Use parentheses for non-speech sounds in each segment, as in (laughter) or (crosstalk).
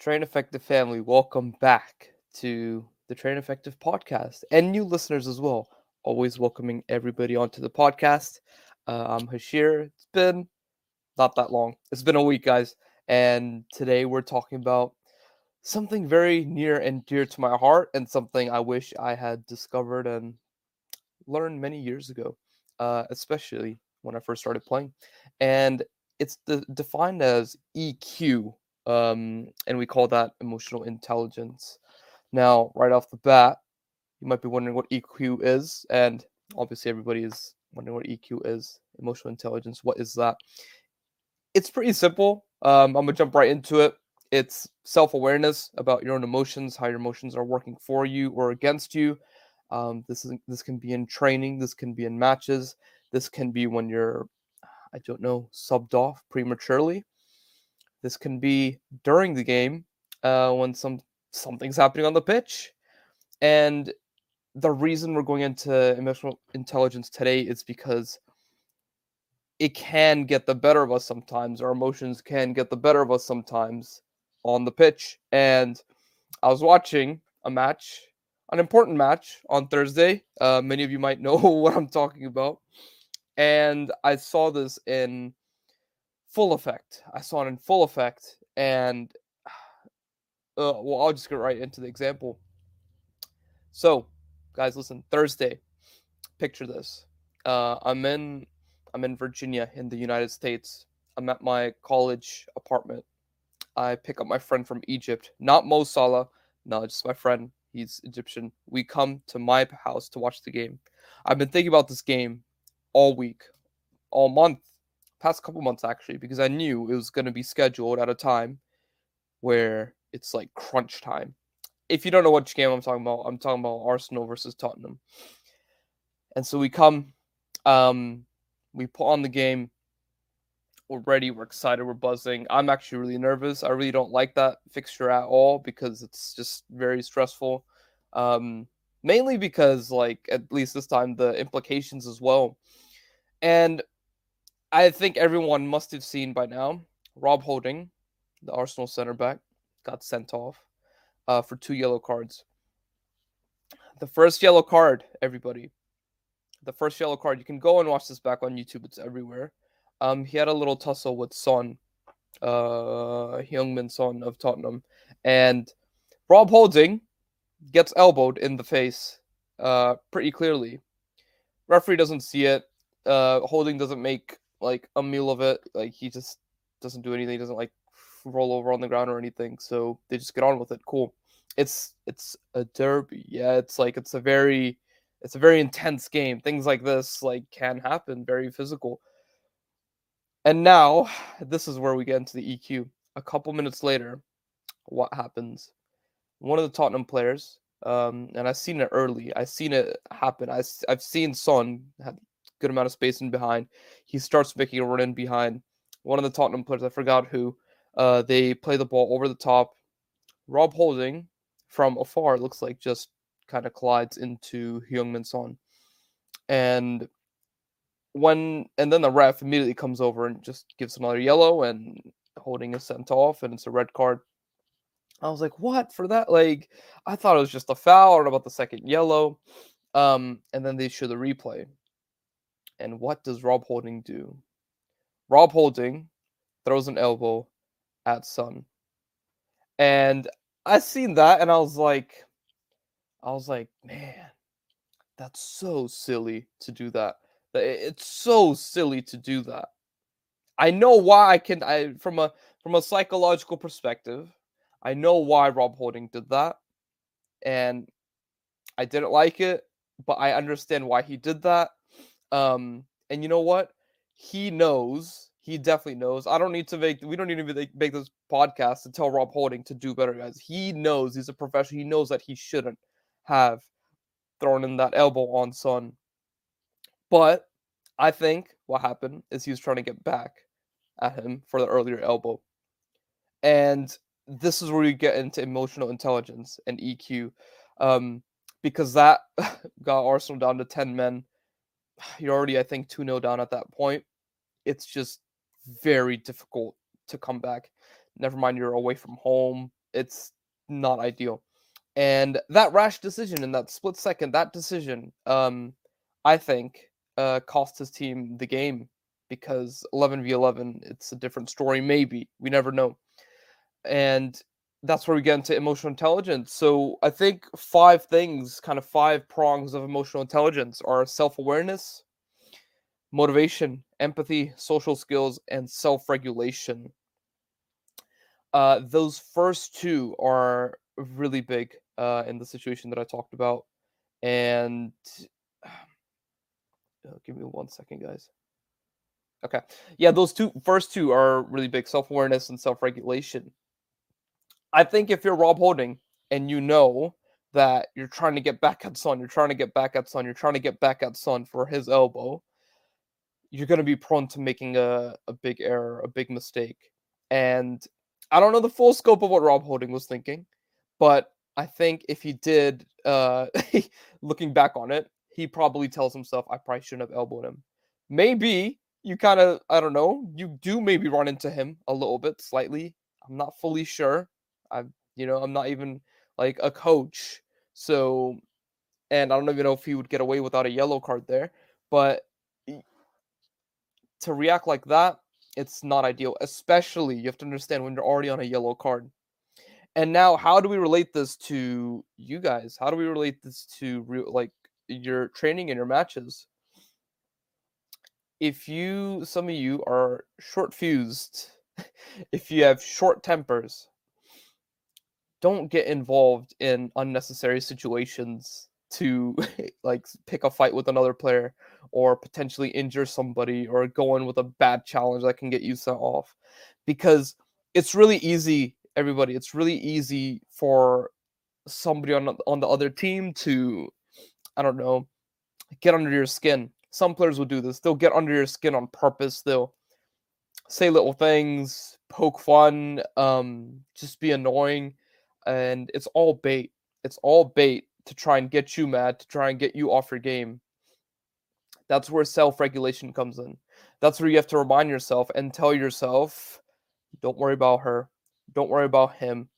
Train Effective family, welcome back to the Train Effective podcast and new listeners as well. Always welcoming everybody onto the podcast. Uh, I'm Hashir. It's been not that long, it's been a week, guys. And today we're talking about something very near and dear to my heart and something I wish I had discovered and learned many years ago, uh, especially when I first started playing. And it's the, defined as EQ um, and we call that emotional intelligence. Now, right off the bat, you might be wondering what EQ is, and obviously everybody is wondering what EQ is. Emotional intelligence, what is that? It's pretty simple. Um, I'm gonna jump right into it. It's self-awareness about your own emotions, how your emotions are working for you or against you. Um, this is this can be in training, this can be in matches, this can be when you're, I don't know, subbed off prematurely. This can be during the game uh, when some something's happening on the pitch. And the reason we're going into emotional intelligence today is because it can get the better of us sometimes. Our emotions can get the better of us sometimes on the pitch. And I was watching a match, an important match on Thursday. Uh, many of you might know (laughs) what I'm talking about. And I saw this in full effect. I saw it in full effect, and (sighs) uh, well, I'll just get right into the example. So, guys, listen. Thursday, picture this. Uh, I'm in I'm in Virginia in the United States. I'm at my college apartment. I pick up my friend from Egypt, not Mo Salah, no, just my friend. He's Egyptian. We come to my house to watch the game. I've been thinking about this game all week, all month, past couple months actually, because I knew it was going to be scheduled at a time where it's like crunch time. If you don't know which game I'm talking about, I'm talking about Arsenal versus Tottenham. And so we come, um, we put on the game. We're ready. We're excited. We're buzzing. I'm actually really nervous. I really don't like that fixture at all because it's just very stressful. Um, mainly because, like, at least this time, the implications as well. And I think everyone must have seen by now Rob Holding, the Arsenal center back, got sent off uh, for two yellow cards. The first yellow card, everybody. The first yellow card. You can go and watch this back on YouTube. It's everywhere. Um, he had a little tussle with Son, uh, Heung-min Son of Tottenham, and Rob Holding gets elbowed in the face, uh, pretty clearly. Referee doesn't see it. Uh, Holding doesn't make like a meal of it. Like he just doesn't do anything. He doesn't like roll over on the ground or anything. So they just get on with it. Cool. It's it's a derby. Yeah, it's like it's a very it's a very intense game. Things like this like can happen. Very physical. And now this is where we get into the EQ. A couple minutes later, what happens? One of the Tottenham players, um, and I've seen it early. I've seen it happen. I, I've seen Son had good amount of space in behind. He starts making a run in behind. One of the Tottenham players, I forgot who, uh, they play the ball over the top. Rob Holding from afar it looks like just kind of collides into Heung-min Son. And when and then the ref immediately comes over and just gives another yellow and Holding is sent off and it's a red card. I was like, what for that? Like, I thought it was just a foul or about the second yellow. Um, and then they show the replay. And what does Rob Holding do? Rob Holding throws an elbow at Son. And I seen that and I was like, I was like, man, that's so silly to do that. It's so silly to do that. I know why I can I from a from a psychological perspective, I know why Rob Holding did that. And I didn't like it, but I understand why he did that. Um, and you know what? He knows. He definitely knows. I don't need to make. We don't need to make this podcast to tell Rob Holding to do better, guys. He knows. He's a professional. He knows that he shouldn't have thrown in that elbow on Son. But I think what happened is he was trying to get back at him for the earlier elbow. And this is where you get into emotional intelligence and EQ. Um, because that (laughs) got Arsenal down to 10 men you're already, I think, 2 0 down at that point. It's just very difficult to come back. Never mind, you're away from home. it's not ideal. And that rash decision in that split second, that decision, um, I think, uh, cost his team the game because 11 v 11, it's a different story. Maybe we never know. And that's where we get into emotional intelligence. So I think five things, kind of five prongs of emotional intelligence, are self awareness, motivation, empathy, social skills, and self regulation. Uh, those first two are really big uh, in the situation that I talked about. And uh, (sighs) give me one second, guys. Okay. Yeah, those two first two are really big self awareness and self regulation. I think if you're Rob Holding and you know that you're trying to get back at Son, you're trying to get back at Son, you're trying to get back at Son for his elbow, you're going to be prone to making a, a big error, a big mistake. And I don't know the full scope of what Rob Holding was thinking, but I think if he did, uh, (laughs) looking back on it, he probably tells himself, I probably shouldn't have elbowed him. Maybe you kind of, I don't know, you do maybe run into him a little bit, slightly. I'm not fully sure. I'm, you know, I'm not even like a coach. So, and I don't even know if he would get away without a yellow card there. But to react like that, it's not ideal. Especially, you have to understand when you're already on a yellow card. And now, how do we relate this to you guys? How do we relate this to real, like your training and your matches? If you, some of you are short fused, (laughs) if you have short tempers, don't get involved in unnecessary situations to (laughs) like pick a fight with another player or potentially injure somebody or go in with a bad challenge that can get you sent off because it's really easy everybody it's really easy for somebody on on the other team to i don't know get under your skin. Some players will do this they'll get under your skin on purpose they'll say little things poke fun um just be annoying and it's all bait. It's all bait to try and get you mad, to try and get you off your game. That's where self regulation comes in. That's where you have to remind yourself and tell yourself, don't worry about her. Don't worry about him.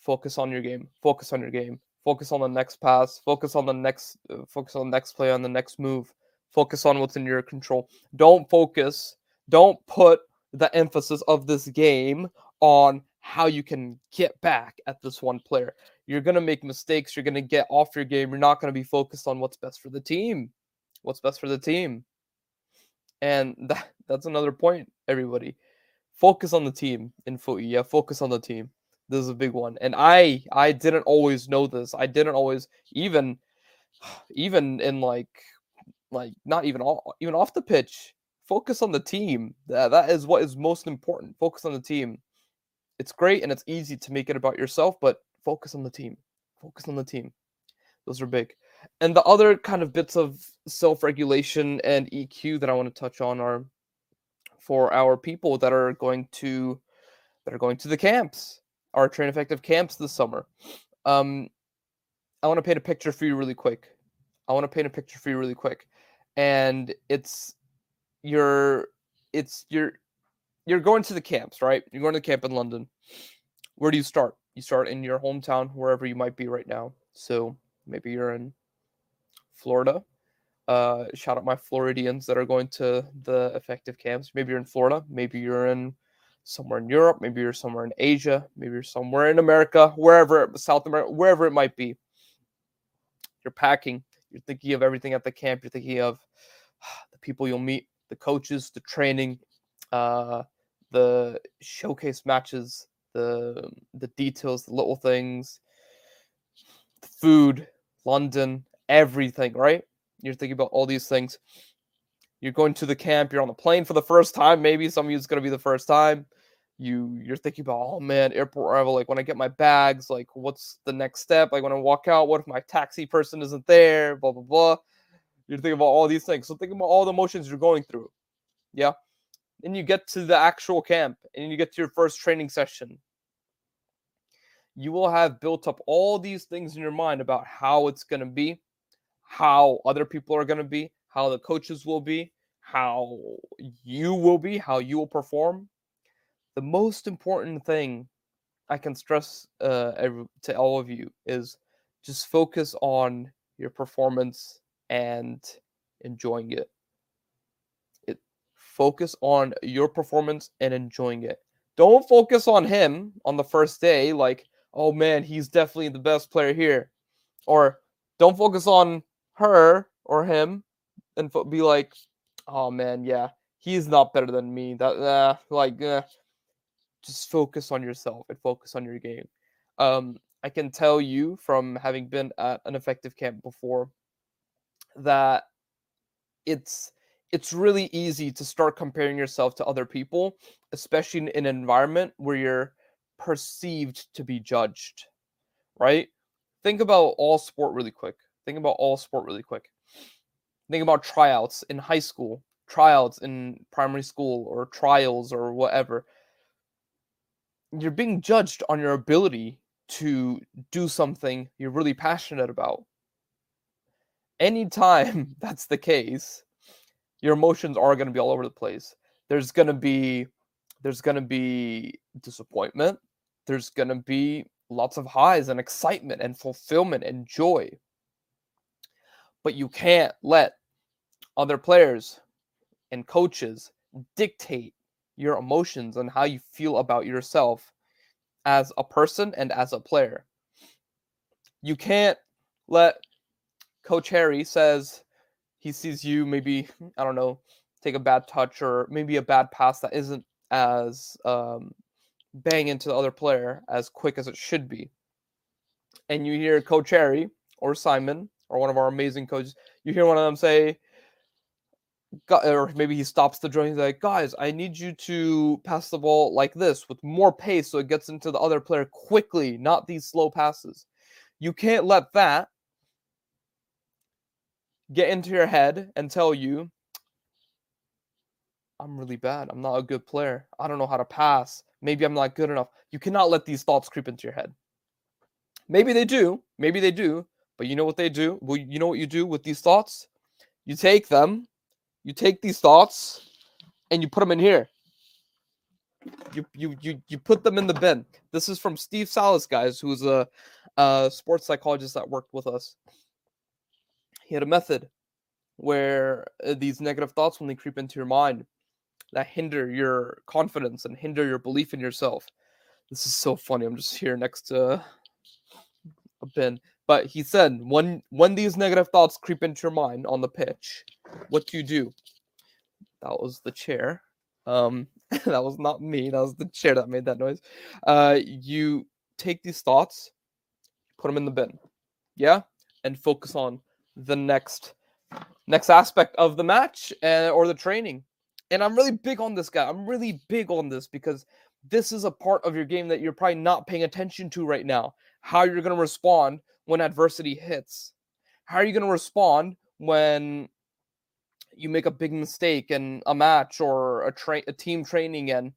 Focus on your game. Focus on your game. Focus on the next pass. Focus on the next. Uh, focus on the next play. On the next move. Focus on what's in your control. Don't focus. Don't put the emphasis of this game on how you can get back at this one player. You're going to make mistakes. You're going to get off your game. You're not going to be focused on what's best for the team. What's best for the team. And (laughs) that, that's another point, everybody. Focus on the team in footy. Yeah, focus on the team. This is a big one. And I I didn't always know this. I didn't always even (sighs) even in like like not even all, even off the pitch. Focus on the team. That, that is what is most important. Focus on the team it's great and it's easy to make it about yourself, but focus on the team. Focus on the team. Those are big. And the other kind of bits of self regulation and EQ that I want to touch on are for our people that are going to that are going to the camps, our train effective camps this summer. Um, I want to paint a picture for you really quick. I want to paint a picture for you really quick, and it's your it's your you're going to the camps, right? You're going to the camp in London. Where do you start? You start in your hometown, wherever you might be right now. So maybe you're in Florida. Uh, shout out my Floridians that are going to the effective camps. Maybe you're in Florida. Maybe you're in somewhere in Europe. Maybe you're somewhere in Asia. Maybe you're somewhere in America, wherever, South America, wherever it might be. You're packing. You're thinking of everything at the camp. You're thinking of (sighs) the people you'll meet, the coaches, the training, uh, the showcase matches, the the details, the little things, food, London, everything, right? You're thinking about all these things. You're going to the camp, you're on the plane for the first time, maybe some of you it's gonna be the first time. You you're thinking about, oh man, airport arrival, like when I get my bags, like what's the next step? Like when I walk out, what if my taxi person isn't there? Blah blah blah. You're thinking about all these things. So think about all the emotions you're going through. Yeah and you get to the actual camp and you get to your first training session, you will have built up all these things in your mind about how it's going to be, how other people are going to be, how the coaches will be, how you will be, how you will perform. The most important thing I can stress uh, to all of you is just focus on your performance and enjoying. It focus on your performance and enjoying it. Don't focus on him on the first day, like, oh man, he's definitely the best player here. Or don't focus on her or him and fo- be like, oh man, yeah, he's not better than me. That uh, like, uh, just focus on yourself and focus on your game. Um, I can tell you from having been at an effective camp before that it's it's really easy to start comparing yourself to other people, especially in an environment where you're perceived to be judged, right? Think about all sport really quick. Think about all sport really quick. Think about tryouts in high school, tryouts in primary school, or trials or whatever. You're being judged on your ability to do something you're really passionate about. Anytime (laughs) that's the case, your emotions are going to be all over the place. There's going to be there's going to be disappointment. There's going to be lots of highs and excitement and fulfillment and joy. But you can't let other players and coaches dictate your emotions and how you feel about yourself as a person and as a player. You can't let Coach Harry says he sees you maybe I don't know take a bad touch or maybe a bad pass that isn't as um, bang into the other player as quick as it should be. And you hear Coach Harry or Simon or one of our amazing coaches, you hear one of them say, or maybe he stops the drill. He's like, guys, I need you to pass the ball like this with more pace so it gets into the other player quickly, not these slow passes. You can't let that get into your head and tell you, I'm really bad. I'm not a good player. I don't know how to pass. Maybe I'm not good enough. You cannot let these thoughts creep into your head. Maybe they do. Maybe they do. But you know what they do? Well, you know what you do with these thoughts? You take them you take these thoughts and you put them in here. You you you you put them in the bin. This is from Steve Salas, guys, who's a, a sports psychologist that worked with us. He had a method where uh, these negative thoughts, when they creep into your mind, that hinder your confidence and hinder your belief in yourself. This is so funny. I'm just here next to a bin. But he said when when these negative thoughts creep into your mind on the pitch, what do you do? That was the chair. Um, (laughs) that was not me. That was the chair that made that noise. Uh, you take these thoughts, put them in the bin, yeah, and focus on the next next aspect of the match uh, or the training. And I'm really big on this guy. I'm really big on this because this is a part of your game that you're probably not paying attention to right now. How you're going to respond when adversity hits. How are you going to respond when you make a big mistake in a match or a, tra- a team training and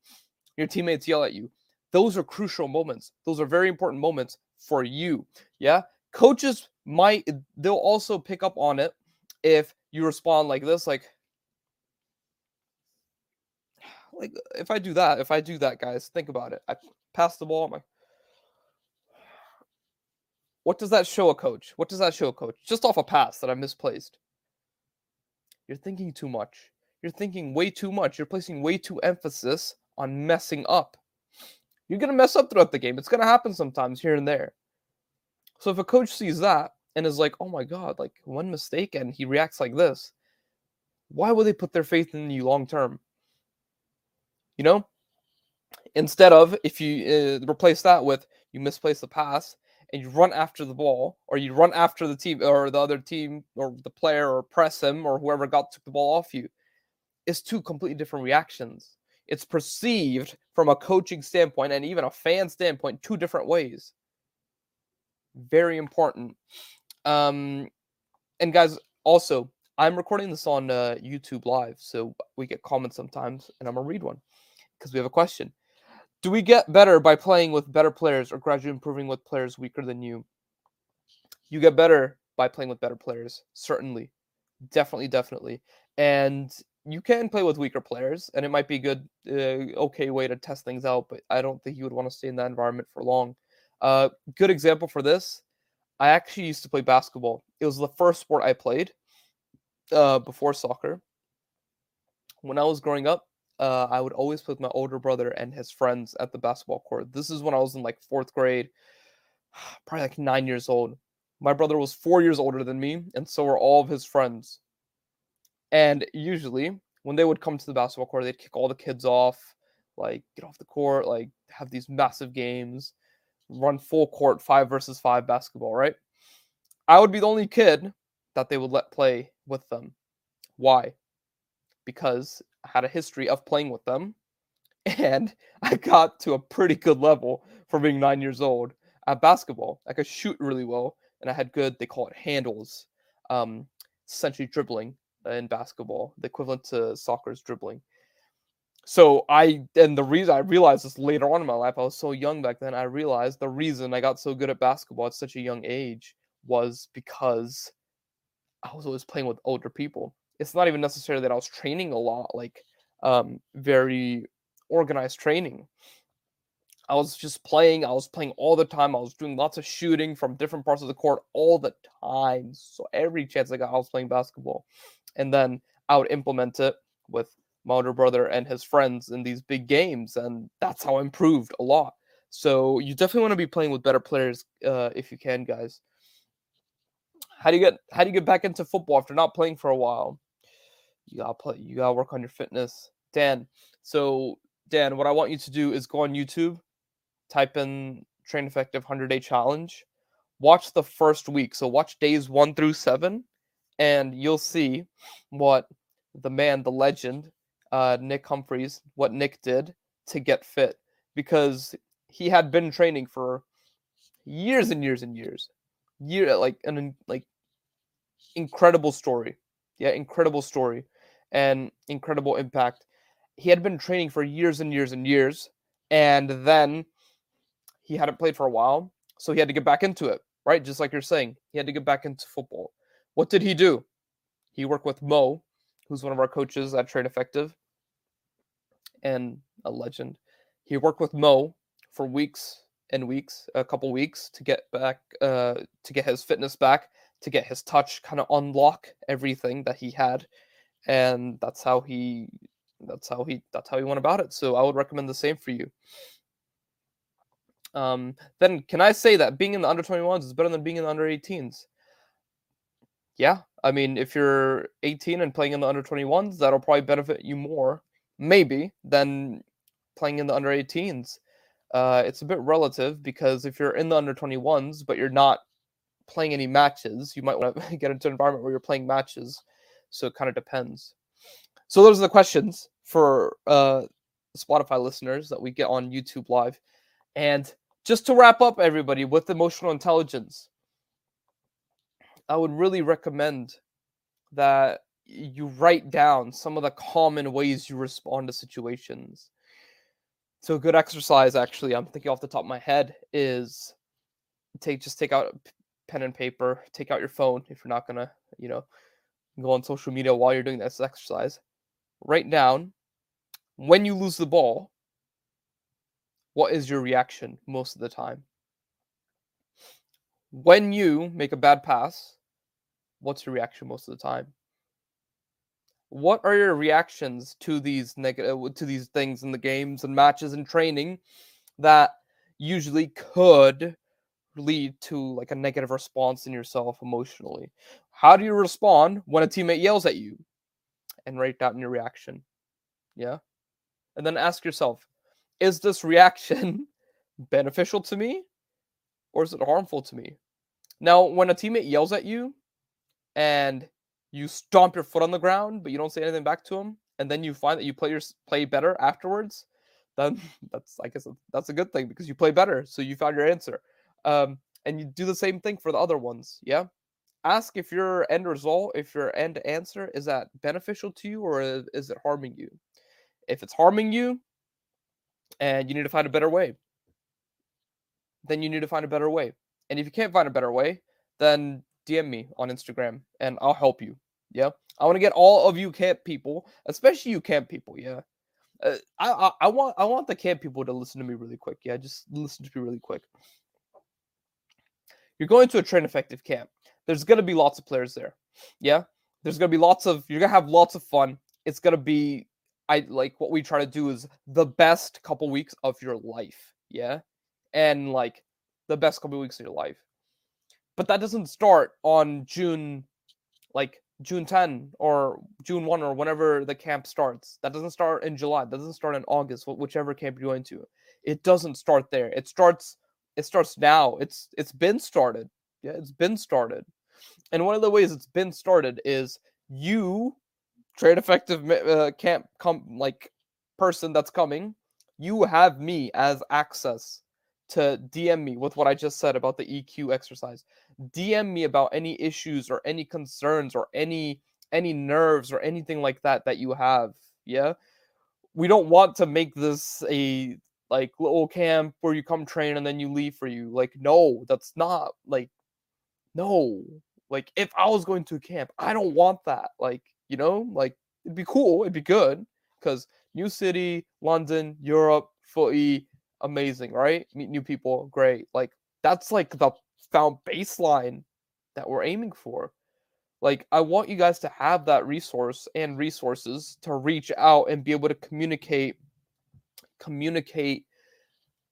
your teammates yell at you. Those are crucial moments. Those are very important moments for you. Yeah. Coaches might, they'll also pick up on it if you respond like this, like, like if I do that, if I do that, guys, think about it. I pass the ball. I'm like, what does that show a coach? What does that show a coach? Just off a pass that I misplaced. You're thinking too much. You're thinking way too much. You're placing way too emphasis on messing up. You're going to mess up throughout the game. It's going to happen sometimes here and there. So if a coach sees that and is like, oh my God, like one mistake and he reacts like this, why would they put their faith in you long term? You know? Instead of if you uh, replace that with you misplace the pass and you run after the ball, or you run after the team or the other team or the player or press him or whoever got took the ball off you, it's two completely different reactions. It's perceived from a coaching standpoint and even a fan standpoint two different ways. Very important. Um, and guys, also, I'm recording this on uh, YouTube Live, so we get comments sometimes, and I'm gonna read one because we have a question. Do we get better by playing with better players or gradually improving with players weaker than you? You get better by playing with better players, certainly. Definitely, definitely. And you can play with weaker players, and it might be good, uh, okay way to test things out. But I don't think you would want to stay in that environment for long. Uh, good example for this. I actually used to play basketball. It was the first sport I played uh, before soccer. When I was growing up, uh, I would always play with my older brother and his friends at the basketball court. This is when I was in like fourth grade, (sighs) probably like nine years old. My brother was four years older than me, and so were all of his friends. And usually, when they would come to the basketball court, they'd kick all the kids off, like get off the court, like have these massive games, run full court five versus five basketball, right? I would be the only kid that they would let play with them. Why? Because I had a history of playing with them, (laughs) and I got to a pretty good level for being nine years old at basketball. I could shoot really well, and I had good, they call it handles, um, essentially dribbling in basketball, the equivalent to soccer's dribbling. So I and the reason I realized this later on in my life, I was so young back then. I realized the reason I got so good at basketball at such a young age was because I was always playing with older people. It's not even necessarily that I was training a lot, like um, very organized training. I was just playing. I was playing all the time. I was doing lots of shooting from different parts of the court all the time. So every chance I got, I was playing basketball and then I would implement it with my brother and his friends in these big games, and that's how I improved a lot. So you definitely want to be playing with better players uh, if you can, guys. How do you get how do you get back into football after not playing for a while? You gotta play. You gotta work on your fitness, Dan. So Dan, what I want you to do is go on YouTube, type in Train Effective 100 Day Challenge, watch the first week. So watch days one through seven, and you'll see what the man, the legend, uh, Nick Humphreys, what Nick did to get fit because he had been training for years and years and years, year like an like incredible story, yeah, incredible story, and incredible impact. He had been training for years and years and years, and then he hadn't played for a while, so he had to get back into it, right? Just like you're saying, he had to get back into football. What did he do? He worked with Mo, who's one of our coaches at Train Effective and a legend. He worked with Mo for weeks and weeks, a couple weeks to get back, uh, to get his fitness back, to get his touch, kind of unlock everything that he had, and that's how he, that's how he, that's how he went about it. So I would recommend the same for you. Um, then can I say that being in the under 21s is better than being in the under 18s? Yeah, I mean, if you're 18 and playing in the under 21s, that'll probably benefit you more, maybe, than playing in the under 18s. Uh, it's a bit relative because if you're in the under 21s, but you're not playing any matches, you might want to (laughs) get into an environment where you're playing matches. So it kind of depends. So those are the questions for uh, Spotify listeners that we get on YouTube Live. And just to wrap up, everybody, with emotional intelligence, I would really recommend that you write down some of the common ways you respond to situations. So a good exercise, actually, I'm thinking off the top of my head, is take just take out pen and paper, take out your phone if you're not gonna, you know, go on social media while you're doing this exercise. Write down when you lose the ball, what is your reaction most of the time? When you make a bad pass, what's your reaction most of the time? What are your reactions to these negative uh, to these things in the games and matches and training that usually could lead to like a negative response in yourself emotionally? How do you respond when a teammate yells at you? And write down your reaction. Yeah. And then ask yourself, is this reaction (laughs) beneficial to me or is it harmful to me? Now, when a teammate yells at you, and you stomp your foot on the ground, but you don't say anything back to him, and then you find that you play your play better afterwards, then (laughs) that's I guess that's a good thing because you play better, so you found your answer. Um, and you do the same thing for the other ones. Yeah, ask if your end result, if your end answer is that beneficial to you or is it harming you. If it's harming you, and you need to find a better way, then you need to find a better way. And if you can't find a better way, then DM me on Instagram and I'll help you Yeah, I want to get all of you camp people, especially you camp people. Yeah, uh, I, I I want I want the camp people to listen to me really quick. Yeah, just listen to me really quick. You're going to a train effective camp. There's gonna be lots of players there. Yeah, there's gonna be lots of you're gonna have lots of fun. It's gonna be I like what we try to do is the best couple weeks of your life. Yeah, and like the best couple weeks of your life. But that doesn't start on June, like June 10 or June 1 or whenever the camp starts. That doesn't start in July. That doesn't start in August, whichever camp you're going to. It doesn't start there. It starts it starts now. It's it's been started. Yeah, it's been started. And one of the ways it's been started is you Train Effective uh, camp come like person that's coming, you have me as access to DM me with what I just said about the EQ exercise. DM me about any issues or any concerns or any any nerves or anything like that that you have. Yeah. We don't want to make this a like little camp where you come train and then you leave for you. Like no, that's not like no. Like if I was going to a camp, I don't want that. Like, you know, like it'd be cool, it'd be good cuz new city, London, Europe, footy, amazing, right? Meet new people, great. Like that's like the found baseline that we're aiming for. Like I want you guys to have that resource and resources to reach out and be able to communicate communicate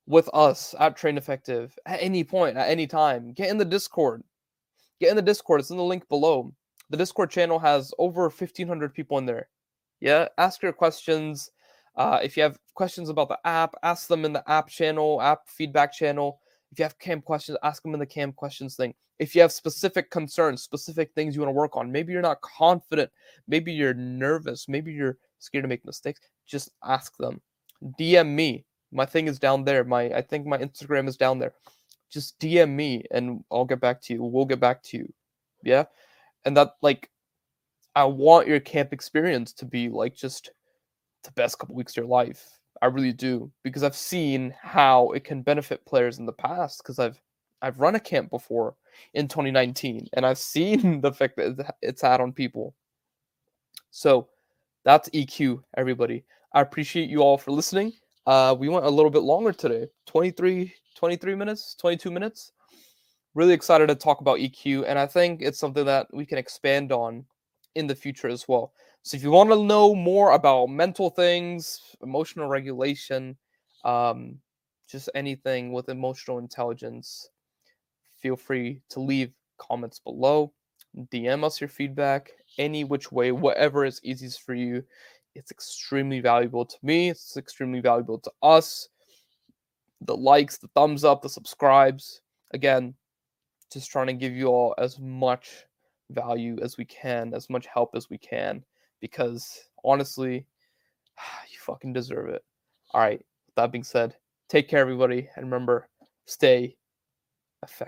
with us at Train Effective at any point, at any time. Get in the Discord. Get in the Discord. It's in the link below. The Discord channel has over 1,500 people in there. Yeah, ask your questions. Uh, if you have questions about the app, ask them in the app channel, app feedback channel. If you have camp questions, ask them in the camp questions thing. If you have specific concerns, specific things you want to work on, maybe you're not confident, maybe you're nervous, maybe you're scared to make mistakes, just ask them. DM me. My thing is down there. My I think my Instagram is down there. Just DM me and I'll get back to you. We'll get back to you. Yeah? And that like I want your camp experience to be like just the best couple weeks of your life. I really do because I've seen how it can benefit players in the past because I've I've run a camp before in 2019 and I've (laughs) seen the effect that it's had on people. So that's EQ, everybody. I appreciate you all for listening. Uh, we went a little bit longer today 23, 23 minutes, 22 minutes. Really excited to talk about EQ, and I think it's something that we can expand on in the future as well. So if you want to know more about mental things, emotional regulation, um, just anything with emotional intelligence, feel free to leave comments below. DM us your feedback any which way, whatever is easiest for you. It's extremely valuable to me. It's extremely valuable to us. The likes, the thumbs up, the subscribes. Again, just trying to give you all as much value as we can, as much help as we can because honestly, (sighs) you fucking deserve it. All right, that being said, take care, everybody, and remember, stay effective.